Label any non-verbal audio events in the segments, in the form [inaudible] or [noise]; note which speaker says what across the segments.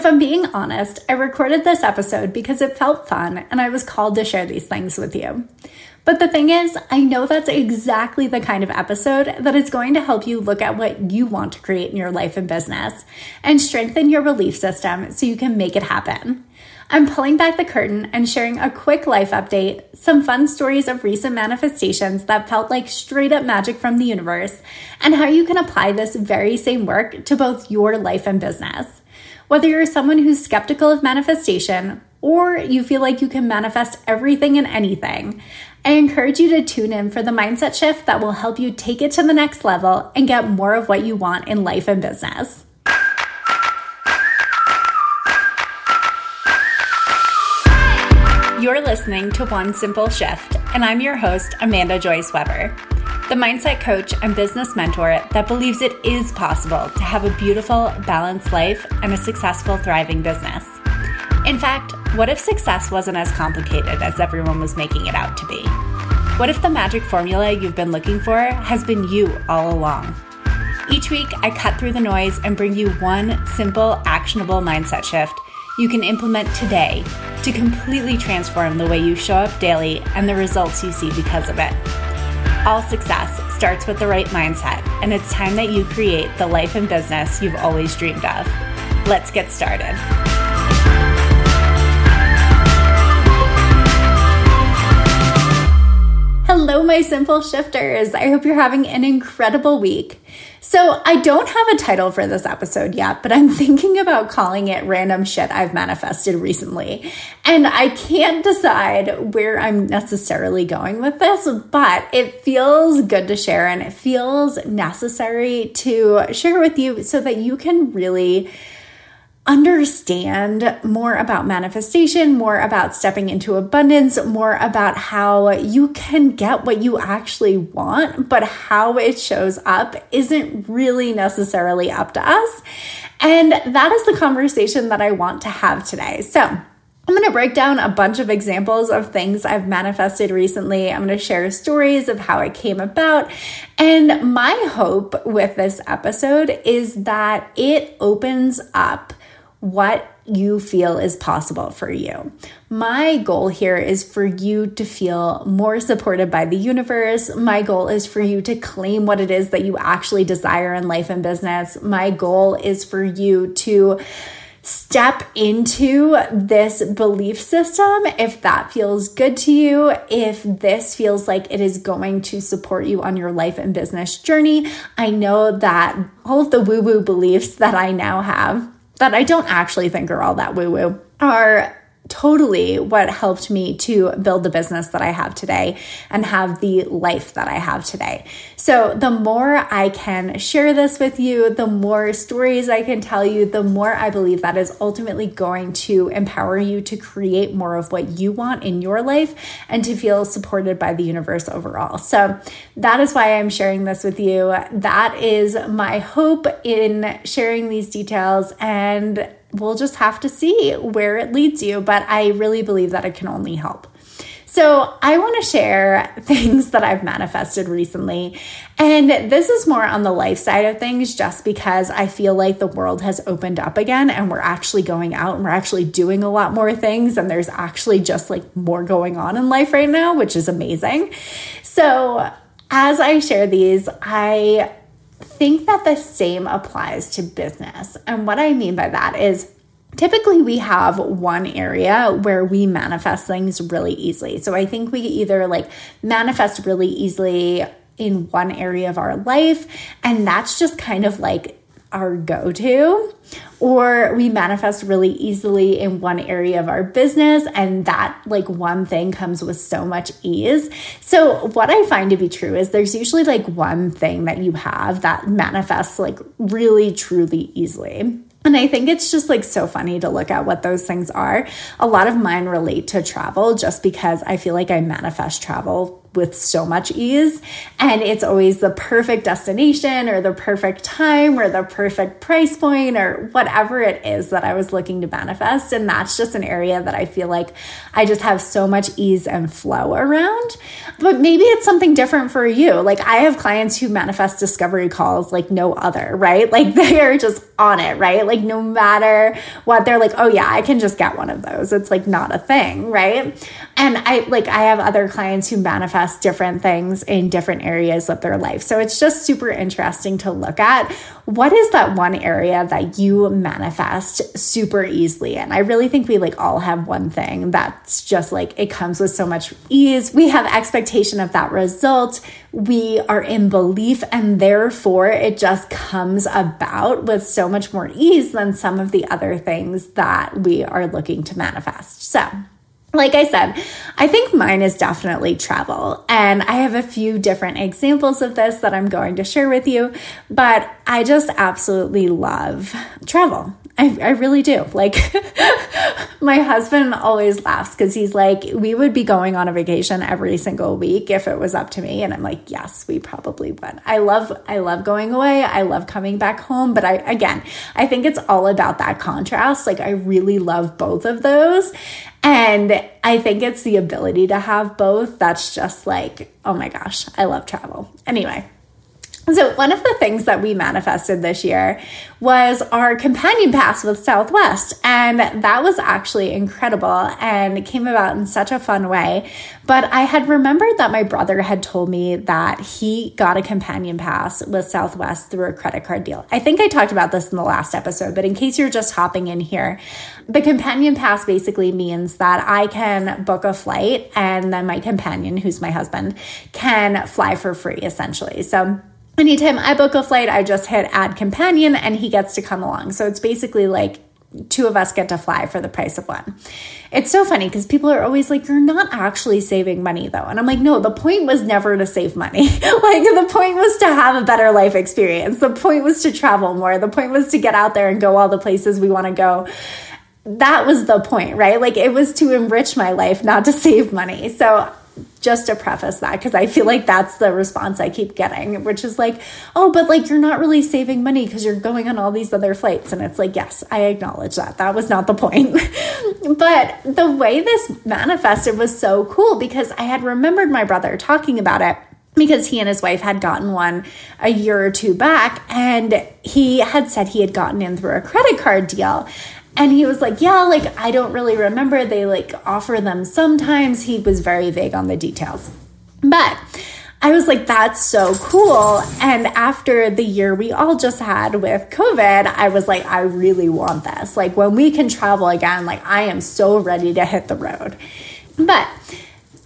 Speaker 1: If I'm being honest, I recorded this episode because it felt fun and I was called to share these things with you. But the thing is, I know that's exactly the kind of episode that is going to help you look at what you want to create in your life and business and strengthen your belief system so you can make it happen. I'm pulling back the curtain and sharing a quick life update, some fun stories of recent manifestations that felt like straight up magic from the universe, and how you can apply this very same work to both your life and business. Whether you're someone who's skeptical of manifestation or you feel like you can manifest everything and anything, I encourage you to tune in for the mindset shift that will help you take it to the next level and get more of what you want in life and business. You're listening to One Simple Shift, and I'm your host, Amanda Joyce Weber, the mindset coach and business mentor that believes it is possible to have a beautiful, balanced life and a successful, thriving business. In fact, what if success wasn't as complicated as everyone was making it out to be? What if the magic formula you've been looking for has been you all along? Each week, I cut through the noise and bring you one simple, actionable mindset shift you can implement today to completely transform the way you show up daily and the results you see because of it. All success starts with the right mindset, and it's time that you create the life and business you've always dreamed of. Let's get started. Hello, my simple shifters. I hope you're having an incredible week. So, I don't have a title for this episode yet, but I'm [laughs] thinking about calling it Random Shit I've Manifested Recently. And I can't decide where I'm necessarily going with this, but it feels good to share and it feels necessary to share with you so that you can really understand more about manifestation, more about stepping into abundance, more about how you can get what you actually want, but how it shows up isn't really necessarily up to us. And that is the conversation that I want to have today. So, I'm going to break down a bunch of examples of things I've manifested recently. I'm going to share stories of how it came about. And my hope with this episode is that it opens up what you feel is possible for you. My goal here is for you to feel more supported by the universe. My goal is for you to claim what it is that you actually desire in life and business. My goal is for you to step into this belief system if that feels good to you, if this feels like it is going to support you on your life and business journey. I know that all of the woo woo beliefs that I now have that I don't actually think are all that woo woo are totally what helped me to build the business that I have today and have the life that I have today. So, the more I can share this with you, the more stories I can tell you, the more I believe that is ultimately going to empower you to create more of what you want in your life and to feel supported by the universe overall. So, that is why I'm sharing this with you. That is my hope in sharing these details and we'll just have to see where it leads you. But I really believe that it can only help. So, I want to share [laughs] things that I've manifested recently. And this is more on the life side of things, just because I feel like the world has opened up again and we're actually going out and we're actually doing a lot more things. And there's actually just like more going on in life right now, which is amazing. So, as I share these, I think that the same applies to business. And what I mean by that is typically we have one area where we manifest things really easily. So I think we either like manifest really easily in one area of our life, and that's just kind of like our go to, or we manifest really easily in one area of our business, and that like one thing comes with so much ease. So, what I find to be true is there's usually like one thing that you have that manifests like really, truly easily. And I think it's just like so funny to look at what those things are. A lot of mine relate to travel just because I feel like I manifest travel with so much ease. And it's always the perfect destination or the perfect time or the perfect price point or whatever it is that I was looking to manifest. And that's just an area that I feel like I just have so much ease and flow around. But maybe it's something different for you. Like I have clients who manifest discovery calls like no other, right? [laughs] Like they are just on it, right? Like no matter what, they're like, oh yeah, I can just get one of those. It's like not a thing, right? And I like, I have other clients who manifest different things in different areas of their life. So it's just super interesting to look at what is that one area that you manifest super easily and I really think we like all have one thing that's just like it comes with so much ease. We have expectation of that result. We are in belief, and therefore it just comes about with so much more ease than some of the other things that we are looking to manifest. So, like I said, I think mine is definitely travel. And I have a few different examples of this that I'm going to share with you, but I just absolutely love travel. I, I really do. Like, [laughs] my husband always laughs because he's like, we would be going on a vacation every single week if it was up to me. And I'm like, yes, we probably would. I love, I love going away. I love coming back home. But I, again, I think it's all about that contrast. Like, I really love both of those. And I think it's the ability to have both that's just like, oh my gosh, I love travel. Anyway, so, one of the things that we manifested this year was our companion pass with Southwest. And that was actually incredible and came about in such a fun way. But I had remembered that my brother had told me that he got a companion pass with Southwest through a credit card deal. I think I talked about this in the last episode, but in case you're just hopping in here, the companion pass basically means that I can book a flight and then my companion, who's my husband, can fly for free essentially. So, anytime I book a flight, I just hit add companion and he gets to come along. So it's basically like two of us get to fly for the price of one. It's so funny because people are always like, you're not actually saving money though. And I'm like, no, the point was never to save money. [laughs] like, the point was to have a better life experience. The point was to travel more. The point was to get out there and go all the places we want to go. That was the point, right? Like, it was to enrich my life, not to save money. So just to preface that because I feel like that's the response I keep getting, which is like, oh, but like you're not really saving money because you're going on all these other flights. And it's like, yes, I acknowledge that. That was not the point. [laughs] but the way this manifested was so cool because I had remembered my brother talking about it because he and his wife had gotten one a year or two back and he had said he had gotten in through a credit card deal and he was like, Yeah, like I don't really remember. They like offer them sometimes. He was very vague on the details. But I was like, that's so cool. And after the year we all just had with COVID, I was like, I really want this. Like, when we can travel again, like, I am so ready to hit the road. But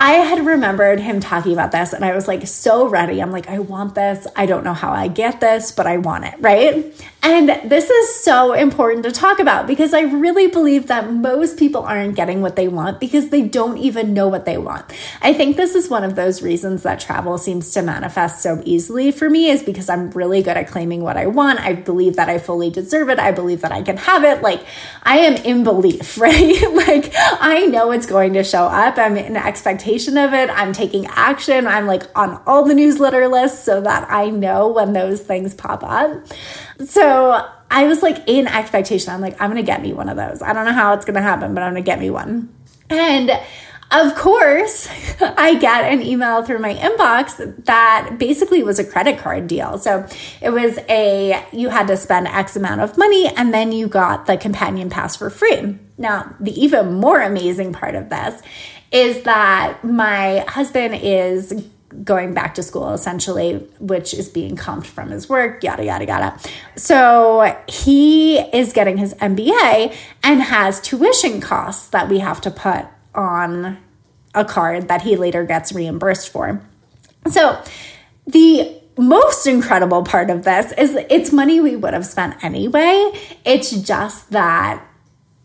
Speaker 1: I had remembered him talking about this and I was like so ready. I'm like, I want this. I don't know how I get this, but I want it, right? And this is so important to talk about because I really believe that most people aren't getting what they want because they don't even know what they want. I think this is one of those reasons that travel seems to manifest so easily for me is because I'm really good at claiming what I want. I believe that I fully deserve it. I believe that I can have it. Like I am in belief, [laughs] right? like I know it's going to show up. I'm in expectation of it. I'm taking action. I'm like on all the newsletter lists so that I know when those things pop up. So I was like in expectation. I'm like, I'm to get me one of those. I don't know how it's to happen, but I'm to get me one. And of course, [laughs] I get an email through my inbox that basically was a credit card deal. So it was a, you had to spend X amount of money and then you got the companion pass for free. Now, the even more amazing part of this is that my husband is going back to school essentially, which is being comped from his work, yada, yada, yada. So he is getting his MBA and has tuition costs that we have to put on a card that he later gets reimbursed for. So the most incredible part of this is it's money we would have spent anyway. It's just that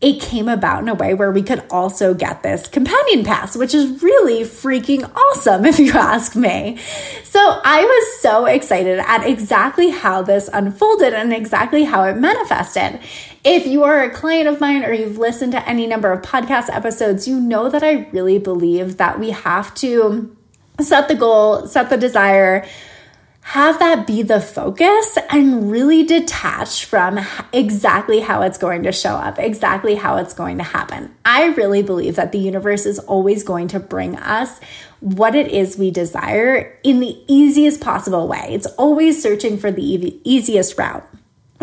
Speaker 1: it came about in a way where we could also get this companion pass, which is really freaking awesome, [laughs] if you ask me. So I was so excited at exactly how this unfolded and exactly how it manifested. If you are a client of mine or you've listened to any number of podcast episodes, you know that I really believe that we have to set the goal, set the desire, have that be the focus and really detach from exactly how it's going to show up, exactly how it's going to happen. I really believe that the universe is always going to bring us what it is we desire in the easiest possible way. It's always searching for the e- easiest route.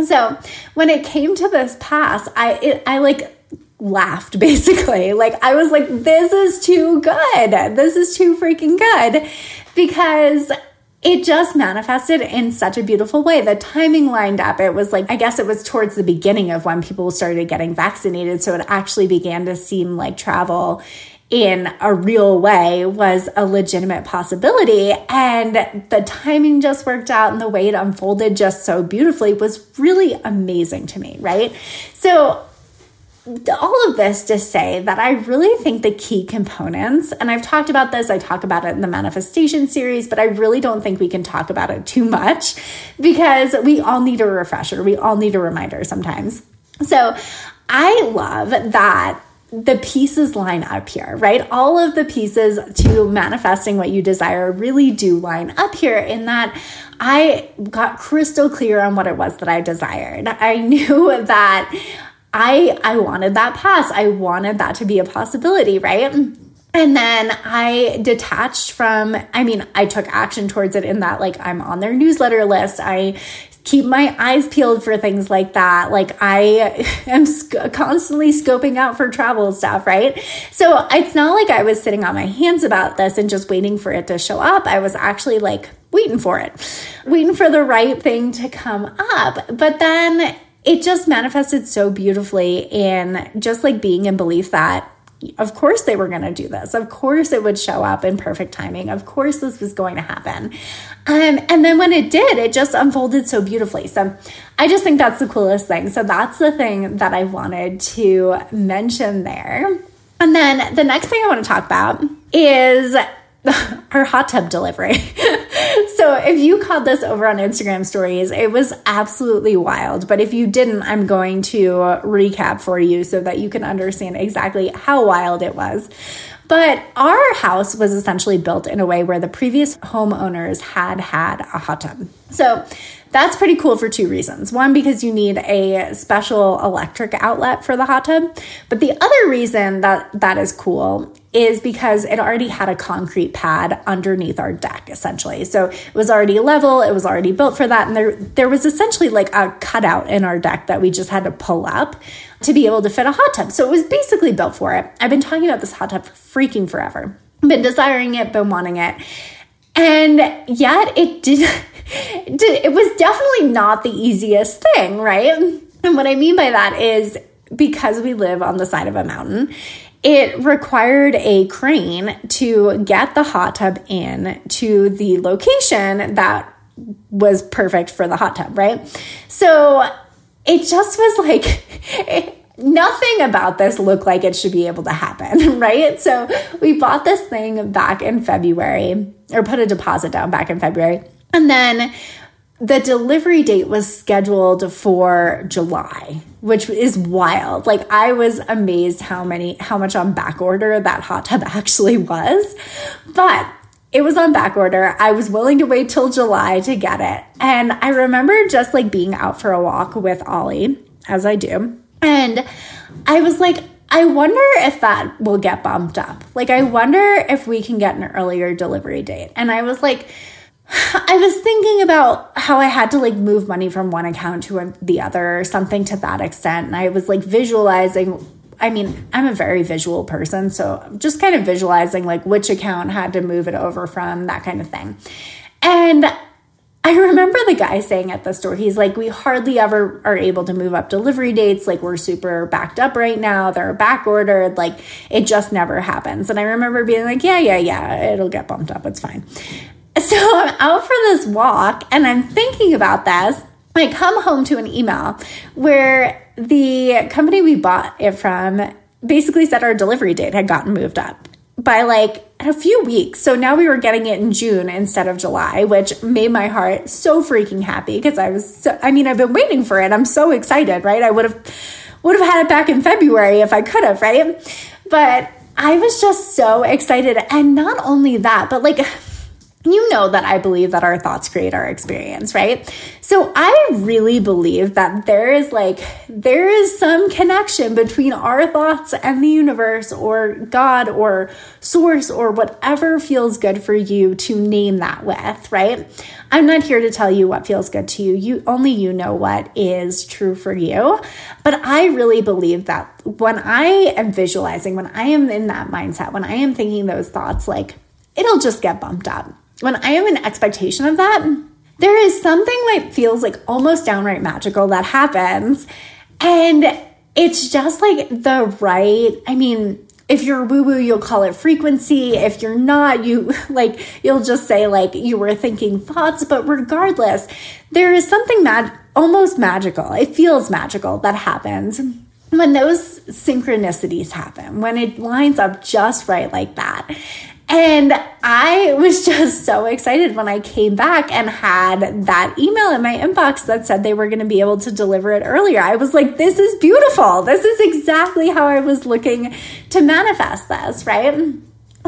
Speaker 1: So when it came to this pass, I it, I like laughed [laughs] basically. Like I was like, this is too good. This is too freaking good because it just manifested in such a beautiful way. The timing lined up. It was like, I guess it was towards the beginning of when people started getting vaccinated. So it actually began to seem like travel in a real way was a legitimate possibility. And the timing just worked out and the way it unfolded just so beautifully was really amazing to me, right? So all of this to say that I really think the key components, and I've talked about this, I talk about it in the manifestation series, but I really don't think we can talk about it too much because we all need a refresher. We all need a reminder sometimes. So I love that the pieces line up here, right? All of the pieces to manifesting what you desire really do line up here in that I got crystal clear on what it was that I desired. I [laughs] knew that I I wanted that pass. I wanted that to be a possibility, right? And then I detached from, I mean, I took action towards it in that, like, I'm on their newsletter list. I keep my eyes peeled for things like that. Like, I [laughs] am sc- constantly scoping out for travel stuff, right? So it's not like I was sitting on my hands about this and just waiting for it to show up. I was actually like, waiting for it, waiting for the right thing to come up. But then it just manifested so beautifully in just like being in belief that of course they were going to do this. Of course it would show up in perfect timing. Of course this was going to happen. Um, and then when it did, it just unfolded so beautifully. So I just think that's the coolest thing. So that's the thing that I wanted to mention there. And then the next thing I want to talk about is [laughs] our hot tub delivery. [laughs] so if you caught this over on Instagram stories, it was absolutely wild. But if you didn't, I'm going to recap for you so that you can understand exactly how wild it was. But our house was essentially built in a way where the previous homeowners had had a hot tub. So that's pretty cool for two reasons. One, because you need a special electric outlet for the hot tub. But the other reason that that is cool is because it already had a concrete pad underneath our deck, essentially. So it was already level, it was already built for that. And there, there was essentially like a cutout in our deck that we just had to pull up to be able to fit a hot tub. So it was basically built for it. I've been talking about this hot tub for freaking forever. Been desiring it, been wanting it. And yet it [laughs] did it was definitely not the easiest thing, right? And what I mean by that is because we live on the side of a mountain, it required a crane to get the hot tub in to the location that was perfect for the hot tub, right? So it just was like [laughs] nothing about this looked like it should be able to happen, [laughs] right? So we bought this thing back in February or put a deposit down back in February. And then the delivery date was scheduled for July, which is wild. Like I was amazed how many how much on back order that hot tub [laughs] actually was. But it was on back order. I was willing to wait till July to get it. And I remember just like being out for a walk with Ollie, as I do. And I was like, I wonder if that will get bumped up. Like, I wonder if we can get an earlier delivery date. And I was like, [sighs] I was thinking about how I had to like move money from one account to the other or something to that extent. And I was like visualizing. I mean, I'm a very visual person, so just kind of visualizing like which account had to move it over from, that kind of thing. And I remember the guy saying at the store, he's like, we hardly ever are able to move up delivery dates. Like, we're super backed up right now. They're back ordered. Like, it just never happens. And I remember being like, yeah, yeah, yeah, it'll get bumped up. It's fine. So [laughs] I'm out for this walk and I'm thinking about this. I come home to an email where the company we bought it from basically said our delivery date had gotten moved up by like a few weeks. So now we were getting it in June instead of July, which made my heart so freaking happy because I was so, I mean, I've been waiting for it. I'm so excited, right? I would have would have had it back in February if I could have, right? But I was just so excited. And not only that, but like you know that I believe that our thoughts create our experience, right? So I really believe that there is like, there is some connection between our thoughts and the universe or God or source or whatever feels good for you to name that with, right? I'm not here to tell you what feels good to you. You only you know what is true for you. But I really believe that when I am visualizing, when I am in that mindset, when I am thinking those thoughts, like it'll just get bumped up when I am an expectation of that, there is something that feels like almost downright magical that happens. And it's just like the right, I mean, if you're woo woo, you'll call it frequency. If you're not, you [laughs] like, you'll just say like you were thinking thoughts. But regardless, there is something mad, almost magical. It feels magical that happens when those synchronicities happen, when it lines up just right like that. And I was [laughs] just so excited when I came back and had that email in my inbox that said they were going to be able to deliver it earlier. I was like, this is beautiful. This is exactly how I was looking to manifest this, right?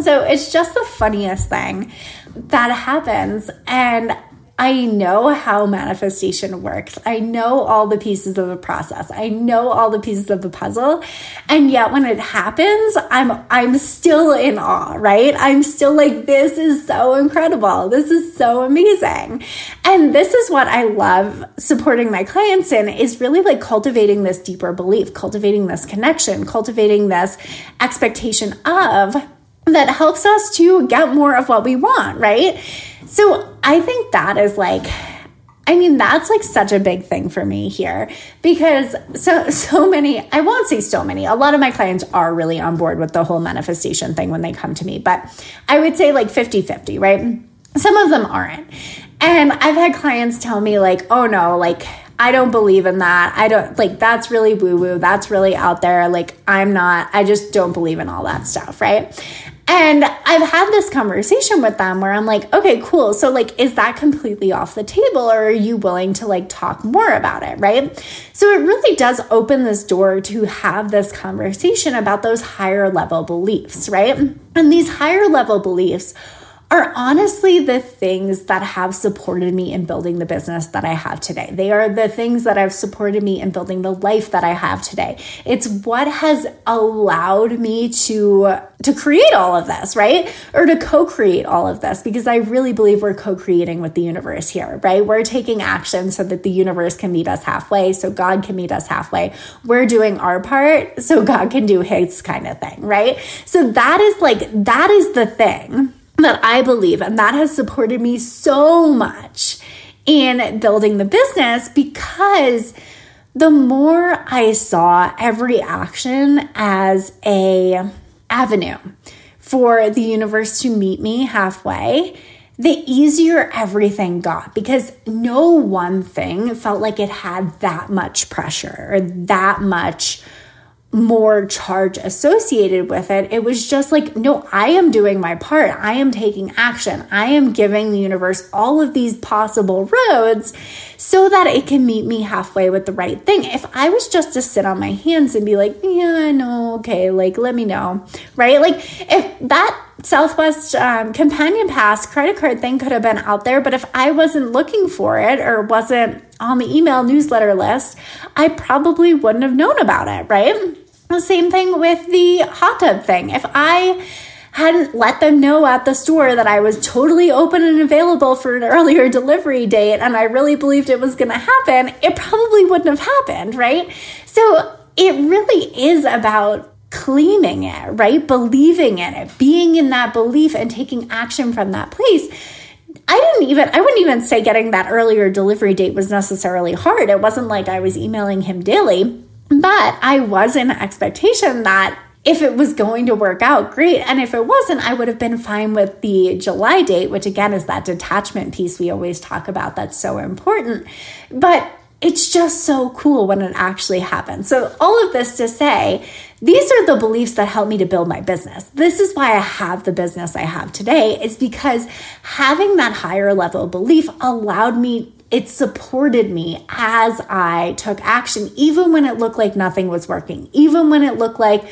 Speaker 1: So it's just the funniest thing that happens. And I know how manifestation works. I know all the pieces of the process. I know all the pieces of the puzzle. And yet when it happens, I'm I'm still in awe, right? I'm still like this is so incredible. This is so amazing. And this is what I love supporting my clients in is really like cultivating this deeper belief, cultivating this connection, cultivating this expectation of that helps us to get more of what we want, right? So I think that is like, I mean, that's like such a big thing for me here because so so many, I won't say so many, a lot of my clients are really on board with the whole manifestation thing when they come to me, but I would say like 50-50, right? Some of them aren't. And I've had clients tell me like, "Oh no, like I don't believe in that. I don't like that's really woo woo. That's really out there. Like, I'm not, I just don't believe in all that stuff, right? And I've had this conversation with them where I'm like, okay, cool. So, like, is that completely off the table or are you willing to like talk more about it? Right. So, it really does open this door to have this conversation about those higher level beliefs, right? And these higher level beliefs are honestly the things that have supported me in building the business that I have today. They are the things that have supported me in building the life that I have today. It's what has allowed me to to create all of this, right? Or to co-create all of this because I really believe we're co-creating with the universe here, right? We're taking action so that the universe can meet us halfway, so God can meet us halfway. We're doing our part so God can do his kind of thing, right? So that is like that is the thing that I believe, and that has supported me so much in building the business because the more I saw every action as a avenue for the universe to meet me halfway, the easier everything got because no one thing felt like it had that much pressure or that much more charge associated with it. It was just like, no, I am doing my part. I am taking action. I am giving the universe all of these possible roads so that it can meet me halfway with the right thing. If I was just to sit on my hands and be like, yeah, know, okay, like, let me know, right? Like, if that Southwest um, Companion Pass credit card thing could have been out there, but if I wasn't looking for it or wasn't on the email newsletter list, I probably wouldn't have known about it, right? The same thing with the hot tub thing. If I hadn't let them know at the store that I was totally open and available for an [laughs] earlier delivery date and I really believed it was going to happen, it probably wouldn't have happened, right? So it really is about claiming it, right? Believing in it, being in that belief and taking action from that place. I didn't even, I wouldn't even say getting that earlier delivery date was necessarily hard. It wasn't like I was emailing him daily, but I was in expectation that if it was going to work out, great. And if it wasn't, I would have been fine with the July date, which again is that detachment piece we always talk about that's so important. But it's just so cool when it actually happens. So, all of this to say, these are the beliefs that help me to build my business. This is why I have the business I have today, is because having that higher level belief allowed me, it supported me as I took action, even when it looked like nothing was working, even when it looked like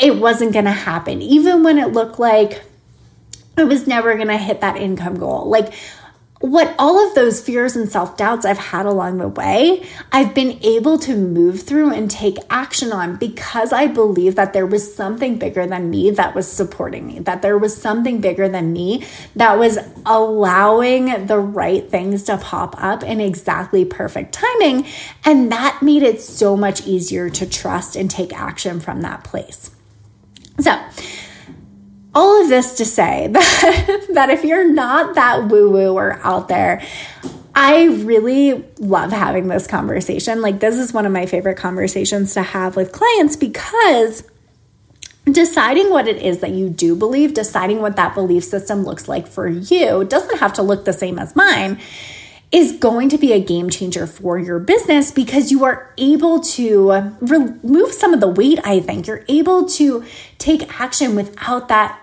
Speaker 1: it wasn't going to happen, even when it looked like I was never going to hit that income goal. Like, what all of those fears and self doubts I've had along the way, I've been able to move through and take action on because I believe that there was something bigger than me that was supporting me, that there was something bigger than me that was allowing the right things to pop up in exactly perfect timing. And that made it so much easier to trust and take action from that place. So, all of this to say [laughs] that, that if you're not that woo woo or out there, I really love having this conversation. Like, this is one of my favorite conversations to have with clients because deciding what it is that you do believe, deciding what that belief system looks like for you, doesn't have to look the same as mine is going to be a game changer for your business because you are able to remove some of the weight, I think. You're able to take action without that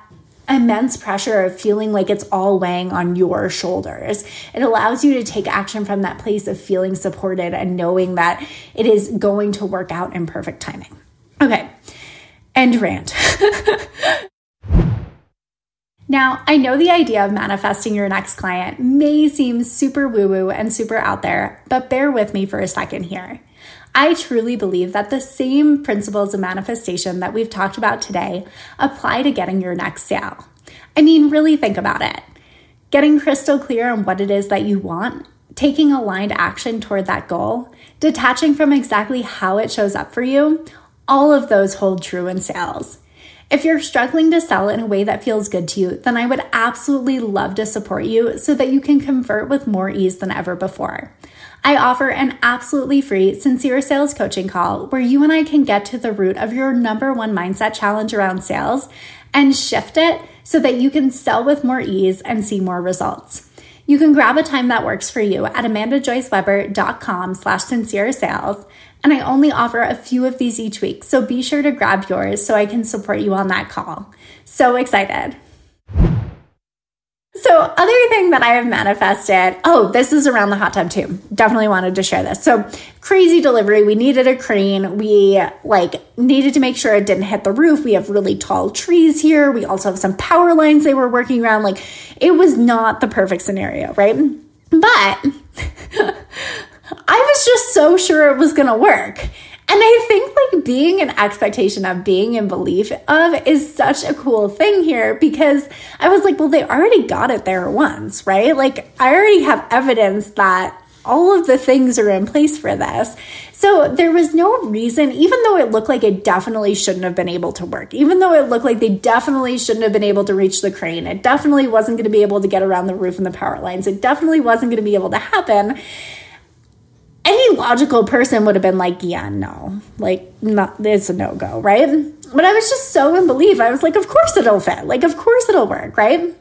Speaker 1: immense pressure of feeling like it's all weighing on your shoulders. It allows you to take action from that place of feeling supported and knowing that it is going to work out in perfect timing. Okay, end rant. [laughs] Now, I know the idea of manifesting your next client may seem super woo woo and super out there, but bear with me for a second here. I truly believe that the same principles of manifestation that we've talked about today apply to getting your next sale. I mean, really think about it. Getting crystal clear on what it is that you want, taking aligned action toward that goal, detaching from exactly how it shows up for you, all of those hold true in sales. If you're struggling to sell in a way that feels good to you, then I would absolutely love to support you so that you can convert with more ease than ever before. I offer an absolutely free sincere sales coaching call where you and I can get to the root of your number one mindset challenge around sales and shift it so that you can sell with more ease and see more results. You can grab a time that works for you at amandajoyceweber.com slash sincere sales and I only offer a few of these each week, so be sure to grab yours so I can support you on that call. So excited. So, other thing that I have manifested, oh, this is around the hot tub too. Definitely wanted to share this. So, crazy delivery. We needed a crane. We like needed to make sure it didn't hit the roof. We have really tall trees here. We also have some power lines they were working around. Like, it was not the perfect scenario, right? But [laughs] I was just so sure it was going to work. And I think like being an expectation of, being in belief of is such a cool thing here because I was like, well, they already got it there once, right? Like I already have evidence that all of the things are in place for this. So there was no reason, even though it looked like it definitely shouldn't have been able to work, even though it looked like they definitely shouldn't have been able to reach the crane, it definitely wasn't going to be able to get around the roof and the power lines, it definitely wasn't going to be able to happen logical person would have been like, yeah, no, like, not, it's a no go, right? But I was just so in belief. I was like, of course it'll fit. Like, of course it'll work, right?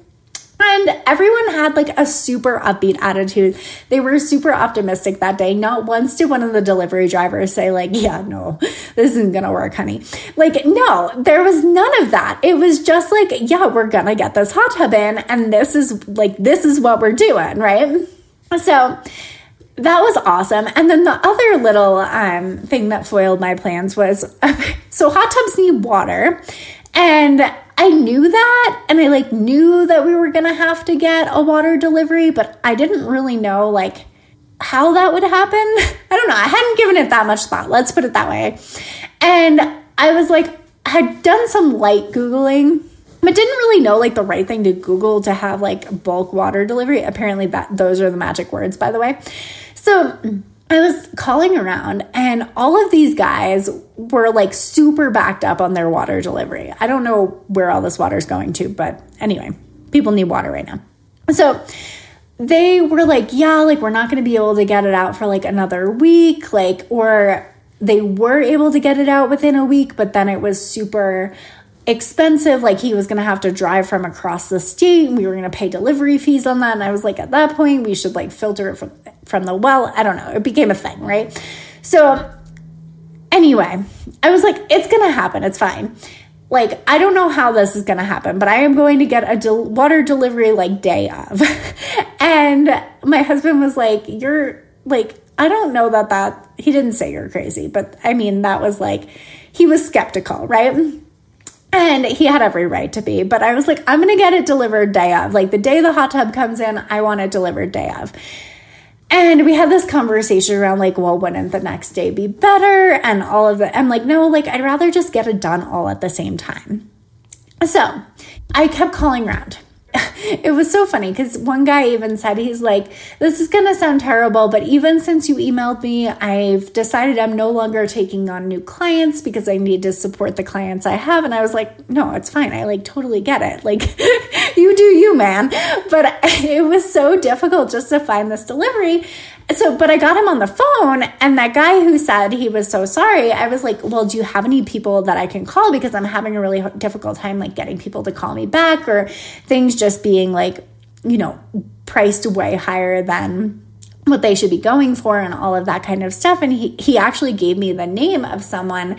Speaker 1: And everyone had like a super upbeat attitude. They were super optimistic that day. Not once did one of the delivery drivers say, like, yeah, no, this isn't gonna work, honey. Like, no, there was none of that. It was just like, yeah, we're gonna get this hot tub in, and this is like, this is what we're doing, right? So, that was awesome. And then the other little um, thing that foiled my plans was [laughs] so hot tubs need water. And I knew that. And I like knew that we were going to have to get a water delivery, but I didn't really know like how that would happen. [laughs] I don't know. I hadn't given it that much thought. Let's put it that way. And I was like, I had done some light Googling but didn't really know like the right thing to google to have like bulk water delivery apparently that those are the magic words by the way so I was calling around, and all of these guys were like super backed up on their water delivery. I don't know where all this water is going to, but anyway, people need water right now. So they were like, yeah, like we're not going to be able to get it out for like another week, like, or they were able to get it out within a week, but then it was super expensive. Like he was going to have to drive from across the state. We were going to pay delivery fees on that. And I was like, at that point, we should like filter it from, from the well. I don't know. It became a thing, right? So anyway, I was like, it's going to happen. It's fine. Like, I don't know how this is going to happen, but I am going to get a del- water delivery like day of. [laughs] and my husband was like, you're like, I don't know that that, he didn't say you're crazy, but I mean, that was like, he was skeptical, right? And he had every right to be, but I was like, I'm gonna get it delivered day of. Like the day the hot tub comes in, I want it delivered day of. And we had this conversation around like, well, wouldn't the next day be better? And all of it. I'm like, no, like I'd rather just get it done all at the same time. So I kept calling around [laughs] it was so funny because one guy even said, he's like, this is going to sound terrible, but even since you emailed me, I've decided I'm no longer taking on new clients because I need to support the clients I have. And I was like, no, it's fine. I like totally get it. Like, [laughs] you do you, man. But [laughs] it was so difficult just to find this delivery. So, but I got him on the phone, and that guy who said he was so sorry, I was like, Well, do you have any people that I can call? Because I'm having a really difficult time, like getting people to call me back, or things just being like, you know, priced way higher than what they should be going for, and all of that kind of stuff. And he, he actually gave me the name of someone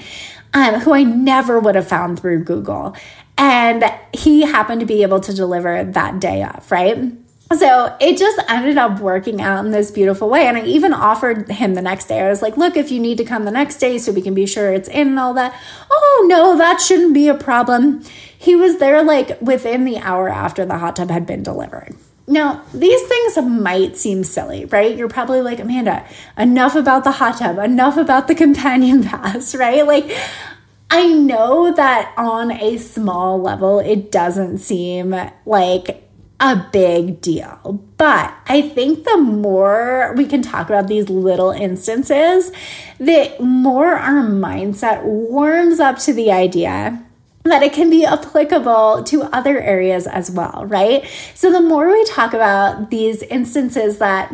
Speaker 1: um, who I never would have found through Google. And he happened to be able to deliver that day off, right? So it just ended up working out in this beautiful way. And I even offered him the next day. I was like, look, if you need to come the next day so we can be sure it's in and all that. Oh, no, that shouldn't be a problem. He was there like within the hour after the hot tub had been delivered. Now, these things might seem silly, right? You're probably like, Amanda, enough about the hot tub, enough about the [laughs] companion pass, right? Like, I know that on a small level, it doesn't seem like a big deal. But I think the more we can talk about these little instances, the more our mindset warms up to the idea that it can be applicable to other areas as well, right? So the more we talk about these instances that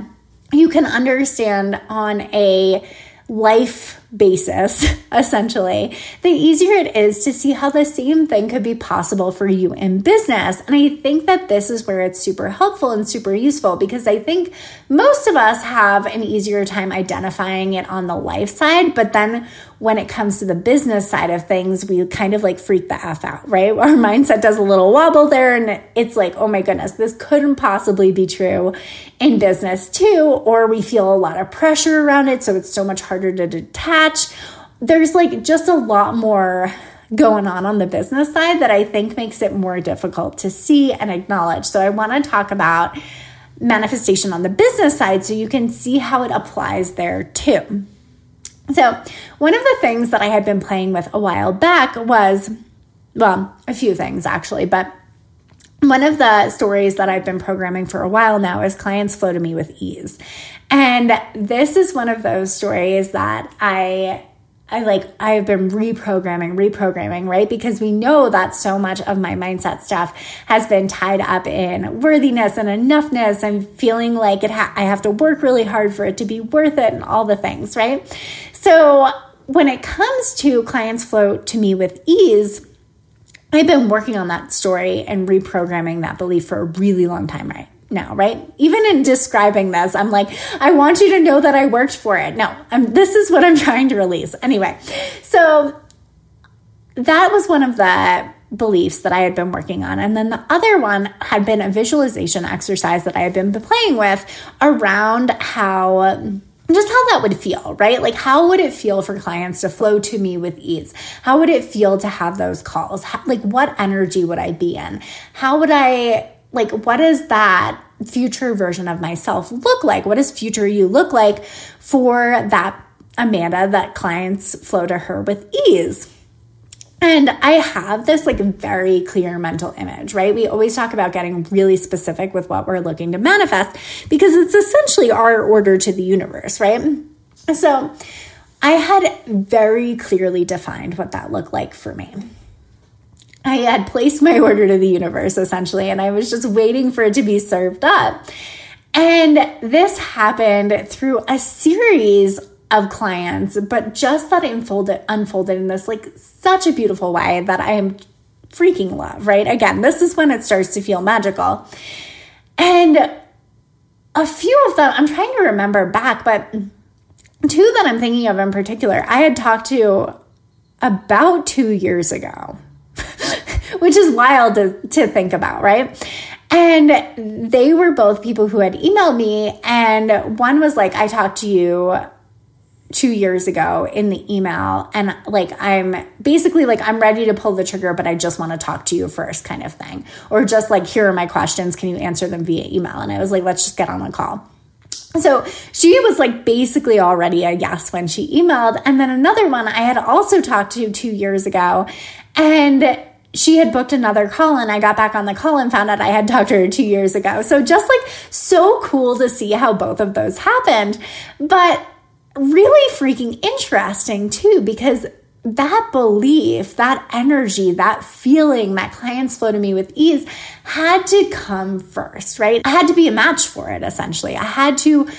Speaker 1: you can understand on a life basis, [laughs] essentially, the easier it is to see how the same thing could be possible for you in business. And I think that this is where it's super helpful and super useful because I think most of us have an easier time identifying it on the life side, but then when it comes to the business side of things, we kind of like freak the F out, right? [laughs] Our mindset does a little wobble there and it's like, oh my goodness, this couldn't possibly be true in business too. Or we feel a lot of pressure around it. So it's so much harder to There's like just a lot more going on on the business side that I think makes it more difficult to see and acknowledge. So I want to talk about manifestation on the business side so you can see how it applies there too. So, one of the things that I had been playing with a while back was, well, a few things actually, but one of the stories that I've been programming for a while now is clients flow to me with ease. And this is one of those stories that I I like I've been reprogramming, reprogramming, right? Because we know that so much of my mindset stuff has been tied up in worthiness and enoughness and feeling like it ha- I have to work really hard for it to be worth it and all the things, right? So when it comes to clients flow to me with ease, I've been working on that story and reprogramming that belief for a really long time, right? Now, right? Even in describing this, I'm like, I want you to know that I worked for it. No, I'm, this is what I'm [laughs] trying to release. Anyway, so that was one of the beliefs that I had been working on. And then the other one had been a visualization exercise that I had been playing with around how just how that would feel, right? Like, how would it feel for clients to flow to me with ease? How would it feel to have those calls? How, like, what energy would I be in? How would I, like, what does that future version of myself look like? What does future you look like for that Amanda that clients flow to her with ease? And I have this like very clear mental image, right? We always talk about getting really specific with what we're looking to manifest because it's essentially our order to the universe, right? So I had very clearly defined what that looked like for me. I had placed my order to the universe essentially, and I was just waiting for it to be served up. And this happened through a series of clients, but just that unfolded unfolded in this like such a beautiful way that I am freaking love, right? Again, this is when it starts to feel magical. And a few of them, I'm trying to remember back, but two that I'm thinking of in particular, I had talked to about two years ago, [laughs] which is wild to, to think about, right? And they were both people who had emailed me, and one was like, I talked to you two years ago in the email and like i'm basically like i'm ready to pull the trigger but i just want to talk to you first kind of thing or just like here are my questions can you answer them via email and i was like let's just get on a call so she was like basically already a yes when she emailed. And then another one I had also talked to two years ago. And she had booked another call and I got back on the call and found out I had talked to her two years ago. So just like so cool to see how both of those happened. But really freaking interesting too, because that belief, that energy, that feeling that clients flow to me with ease had to come first, right? I had to be a match for it essentially. I had to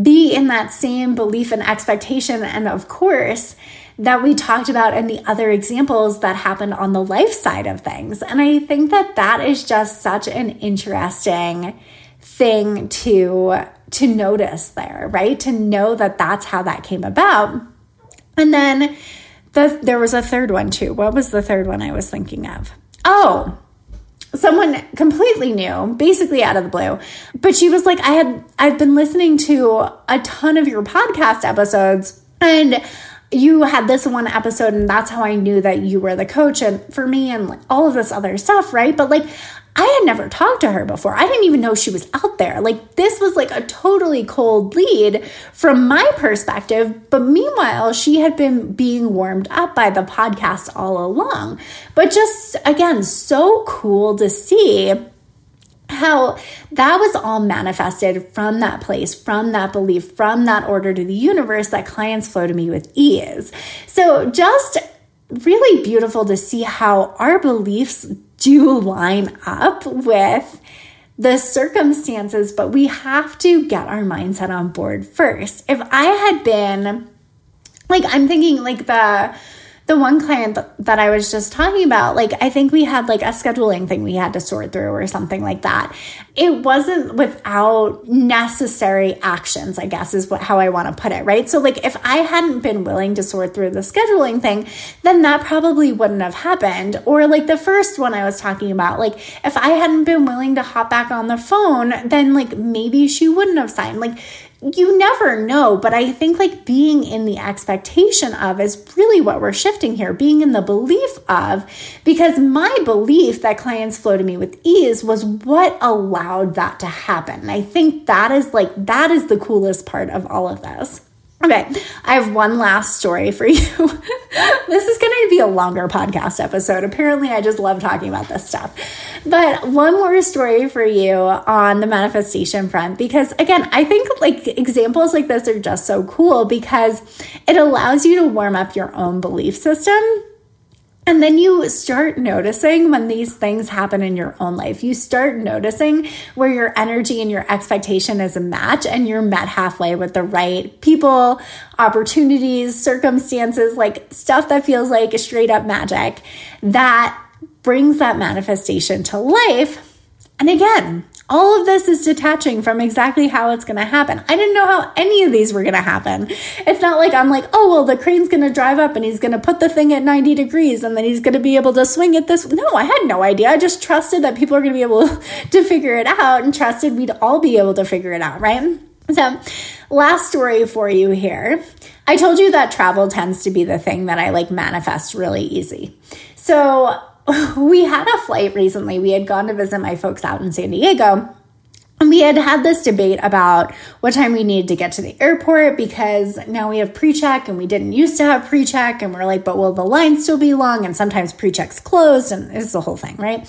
Speaker 1: be in that same belief and expectation. And of course, that we talked about in the other examples that happened on the life side of things. And I think that that is just such an interesting thing to to notice there, right? To know that that's how that came about. And then the, there was a third one too. What was the third one I was thinking of? Oh, someone completely new, basically out of the blue. But she was like, I had, I've been listening to a ton of your podcast episodes and you had this one episode and that's how I knew that you were the coach and for me and like all of this other stuff, right? But like I had never talked to her before. I didn't even know she was out there. Like, this was like a totally cold lead from my perspective. But meanwhile, she had been being warmed up by the podcast all along. But just again, so cool to see how that was all manifested from that place, from that belief, from that order to the universe that clients flow to me with ease. So, just really beautiful to see how our beliefs do line up with the circumstances, but we have to get our mindset on board first. If I had been like, I'm thinking like the the one client that I was just talking about, like, I think we had like a scheduling thing we had to sort through or something like that. It wasn't without necessary actions, I guess, is what, how I want to put it, right? So, like, if I hadn't been willing to sort through the scheduling thing, then that probably wouldn't have happened. Or, like, the first one I was talking about, like, if I hadn't been willing to hop back on the phone, then, like, maybe she wouldn't have signed. Like, you never know, but I think like being in the expectation of is really what we're shifting here, being in the belief of, because my belief that clients flow to me with ease was what allowed that to happen. And I think that is like, that is the coolest part of all of this. Okay, I have one last story for you. [laughs] this is going to be a longer podcast episode. Apparently, I just love talking about this stuff. But one more story for you on the manifestation front because again, I think like examples like this are just so cool because it allows you to warm up your own belief system and then you start noticing when these things happen in your own life. You start noticing where your energy and your expectation is a match and you're met halfway with the right people, opportunities, circumstances, like stuff that feels like straight up magic that brings that manifestation to life. And again, all of this is detaching from exactly how it's going to happen. I didn't know how any of these were going to happen. It's not like I'm like, oh, well, the crane's going to drive up and he's going to put the thing at 90 degrees and then he's going to be able to swing it this. No, I had no idea. I just trusted that people are going to be able [laughs] to figure it out and trusted we'd all be able to figure it out, right? So, last story for you here. I told you that travel tends to be the thing that I like manifest really easy. So, [laughs] we had a flight recently. We had gone to visit my folks out in San Diego. And we had had this debate about what time we needed to get to the airport because now we have pre check and we didn't used to have pre check. And we're like, but will the line still be long? And sometimes pre check's closed and it's the whole thing, right?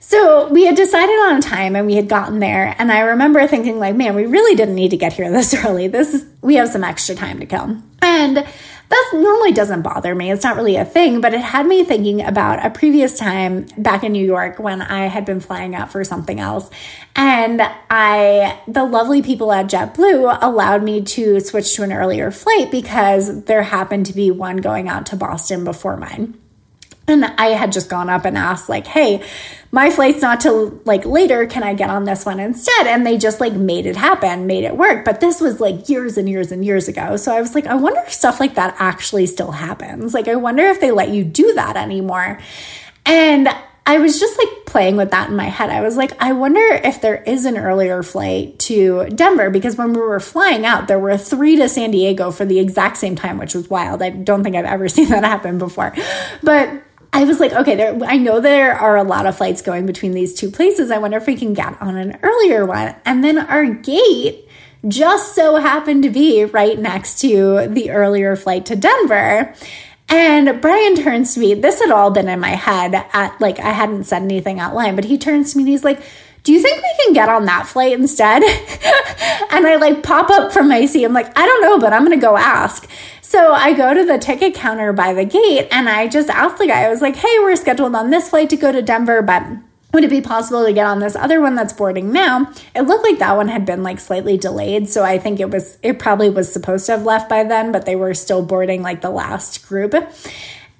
Speaker 1: So we had decided on a time and we had gotten there. And I remember thinking, like, man, we really didn't need to get here this [laughs] early. This is, we have some extra time to kill. And that normally doesn't bother me. It's not really a thing, but it had me thinking about a previous time back in New York when I had been flying out for something else. And I, the lovely people at JetBlue allowed me to switch to an earlier flight because there happened to be one going out to Boston before mine. And I had just gone up and asked, like, hey, my flight's not till like later. Can I get on this one instead? And they just like made it happen, made it work. But this was like years and years and years ago. So I was like, I wonder if stuff like that actually still happens. Like, I wonder if they let you do that anymore. And I was just like playing with that in my head. I was like, I wonder if there is an earlier flight to Denver because when we were flying out, there were three to San Diego for the exact same time, which was wild. I don't think I've ever [laughs] seen that happen before. But I was like, okay, there, I know there are a lot of flights going between these two places. I wonder if we can get on an earlier one. And then our gate just so happened to be right next to the earlier flight to Denver. And Brian turns to me. This had all been in my head at like I hadn't said anything out loud, but he turns to me and he's like, do you think we can get on that flight instead? [laughs] and I like pop up from my seat. I'm like, I don't know, but I'm going to go ask. So I go to the ticket counter by the gate and I just asked the guy, I was like, hey, we're scheduled on this flight to go to Denver, but would it be possible to get on this other one that's boarding now? It looked like that one had been like slightly delayed. So I think it was, it probably was supposed to have left by then, but they were still boarding like the last group.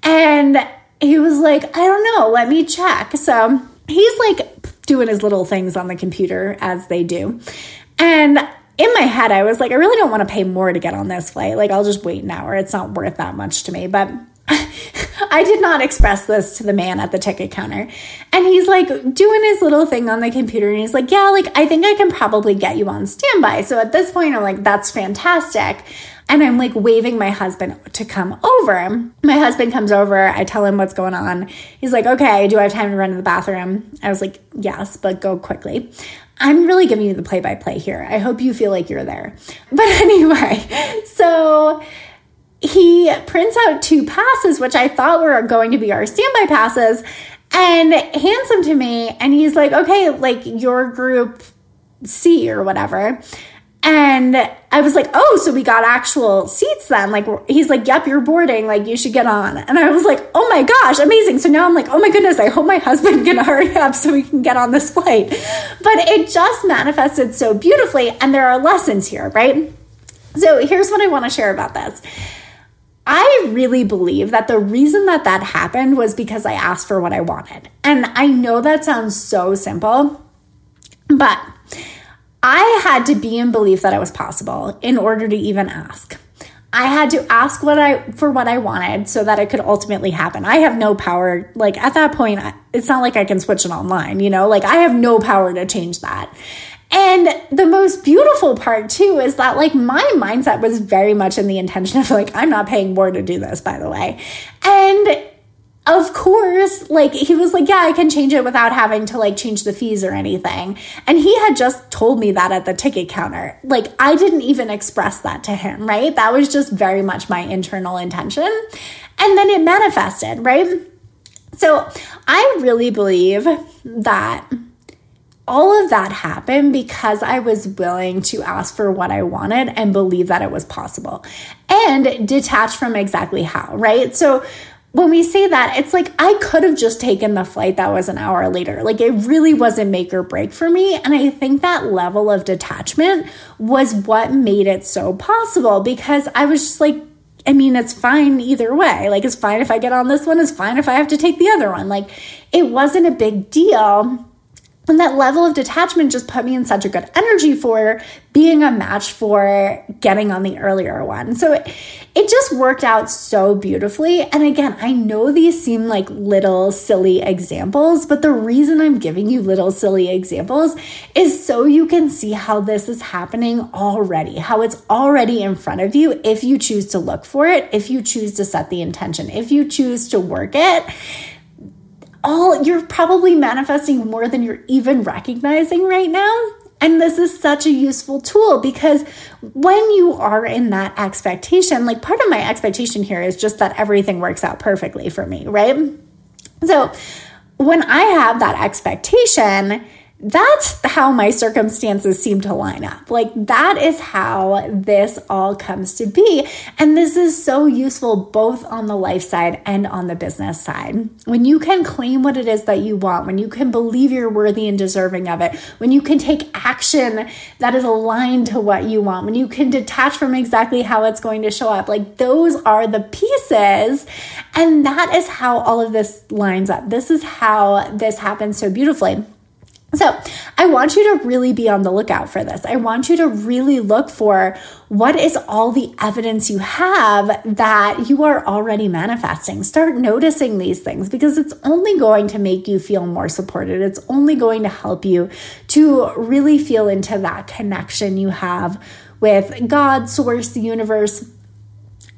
Speaker 1: And he was like, I don't know, let me check. So he's like doing his little things on the computer as they do. And in my head, I was like, I really don't want to pay more to get on this flight. Like, I'll just wait an hour. It's not worth that much to me. But [laughs] I did not express this to the man at the ticket counter. And he's like doing his little thing on the computer. And he's like, Yeah, like, I think I can probably get you on standby. So at this point, I'm like, That's fantastic. And I'm like waving my husband to come over. My husband comes over. I tell him what's going on. He's like, okay, do I have time to run to the bathroom? I was like, yes, but go quickly. I'm really giving you the play by play here. I hope you feel like you're there. [laughs] But anyway, so he prints out two passes, which I thought were going to be our standby passes, and hands them to me. And he's like, okay, like your group C or whatever. And I was like, oh, so we got actual seats then. Like, he's like, yep, you're boarding. Like, you should get on. And I was like, oh my gosh, amazing. So now I'm like, oh my goodness, I hope my husband can [laughs] hurry up so we can get on this flight. But it just manifested so beautifully. And there are lessons here, right? So here's what I want to share about this. I really believe that the reason that that happened was because I asked for what I wanted. And I know that sounds so simple, but I had to be in belief that it was possible in order to even ask. I had to ask what I for what I wanted so that it could ultimately happen. I have no power like at that point it's not like I can switch it online, you know? Like I have no power to change that. And the most beautiful part too is that like my mindset was very much in the intention of like I'm not paying more to do this by the way. And of course, like he was like, yeah, I can change it without having to like change the fees or anything. And he had just told me that at the ticket counter. Like I didn't even express that to him, right? That was just very much my internal intention. And then it manifested, right? So I really believe that all of that happened because I was willing to ask for what I wanted and believe that it was possible and detach from exactly how, right? So when we say that, it's like I could have just taken the flight that was an hour later. Like it really wasn't make or break for me. And I think that level of detachment was what made it so possible because I was just like, I mean, it's fine either way. Like, it's fine if I get on this one, it's fine if I have to take the other one. Like, it wasn't a big deal and that level of detachment just put me in such a good energy for being a match for getting on the earlier one. So it, it just worked out so beautifully. And again, I know these seem like little silly examples, but the reason I'm giving you little silly examples is so you can see how this is happening already, how it's already in front of you if you choose to look for it, if you choose to set the intention, if you choose to work it all you're probably manifesting more than you're even recognizing right now. And this is such a useful tool because when you are in that expectation, like part of my expectation here is just that everything works out perfectly for me, right? So when I have that expectation, that's how my circumstances seem to line up. Like, that is how this all comes to be. And this is so useful both on the life side and on the business side. When you can claim what it is that you want, when you can believe you're worthy and deserving of it, when you can take action that is aligned to what you want, when you can detach from exactly how it's going to show up, like, those are the pieces. And that is how all of this lines up. This is how this happens so beautifully. So, I want you to really be on the lookout for this. I want you to really look for what is all the evidence you have that you are already manifesting. Start noticing these things because it's only going to make you feel more supported. It's only going to help you to really feel into that connection you have with God, source, the universe,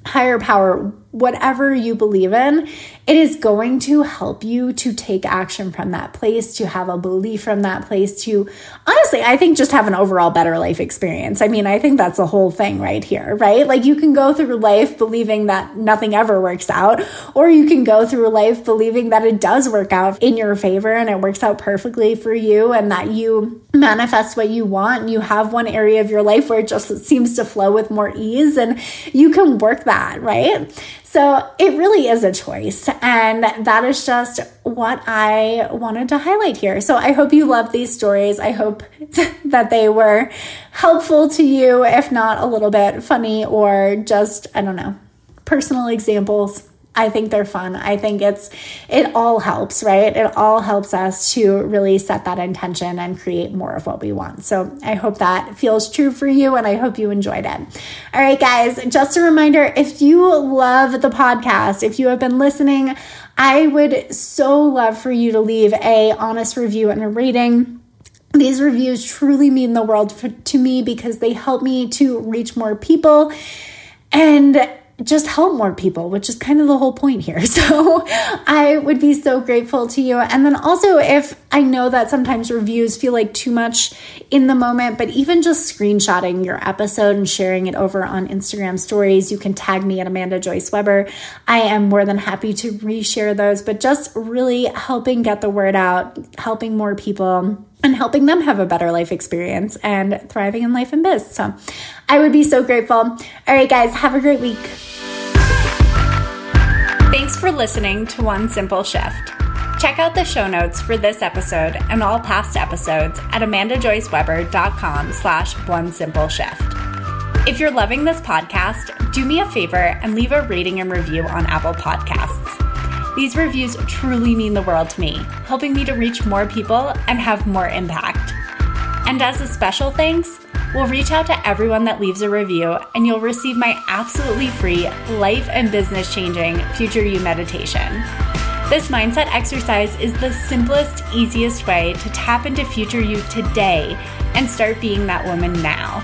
Speaker 1: higher power, whatever you believe in, it is going to help you to take action from that place, to have a belief from that place, to honestly, I think just have an overall better life experience. I mean, I think that's the whole thing right here, right? Like you can go through life believing that nothing ever works out, or you can go through life believing that it does work out in your favor and it works out perfectly for you and that you manifest what you want you have one area of your life where it just seems to flow with more ease and you can work that, right? So it really is a choice. And that is just what I wanted to highlight here. So I hope you love these stories. I hope [laughs] that they were helpful to you, if not a little bit funny or just, I don't know, personal examples I think they're fun. I think it's it all helps, right? It all helps us to really set that intention and create more of what we want. So I hope that feels true for you and I hope you enjoyed it. All right, guys, just a reminder if you love the podcast, if you have been listening, I would so love for you to leave a honest review and a rating. These reviews truly mean the world for, to me because they help me to reach more people. And just help more people, which is kind of the whole point here. [laughs] So I would be so grateful to you. And then also, if I know that sometimes reviews feel like too much in the moment, but even just screenshotting your episode and sharing it over on Instagram stories, you can tag me at Amanda Joyce Weber. I am more than happy to reshare those, but just really helping get the word out, helping more people and helping them have a better life experience and thriving in life and biz. So I would be so grateful. All right, guys, have a great week. Thanks for listening to One Simple Shift. Check out the show notes for this episode and all past episodes at amandajoyceweber.com slash one simple shift. If you're loving this podcast, do me a favor and leave a rating and review on Apple Podcasts. These reviews truly mean the world to me, helping me to reach more people and have more impact. And as a special thanks, we'll reach out to everyone that leaves a review and you'll receive my absolutely free life and business changing Future You meditation. This mindset exercise is the simplest, easiest way to tap into future you today and start being that woman now.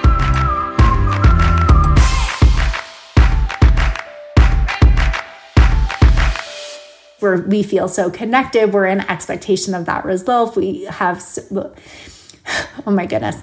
Speaker 1: Where we feel so connected. We're in expectation of that result. We have, [sighs] oh my goodness.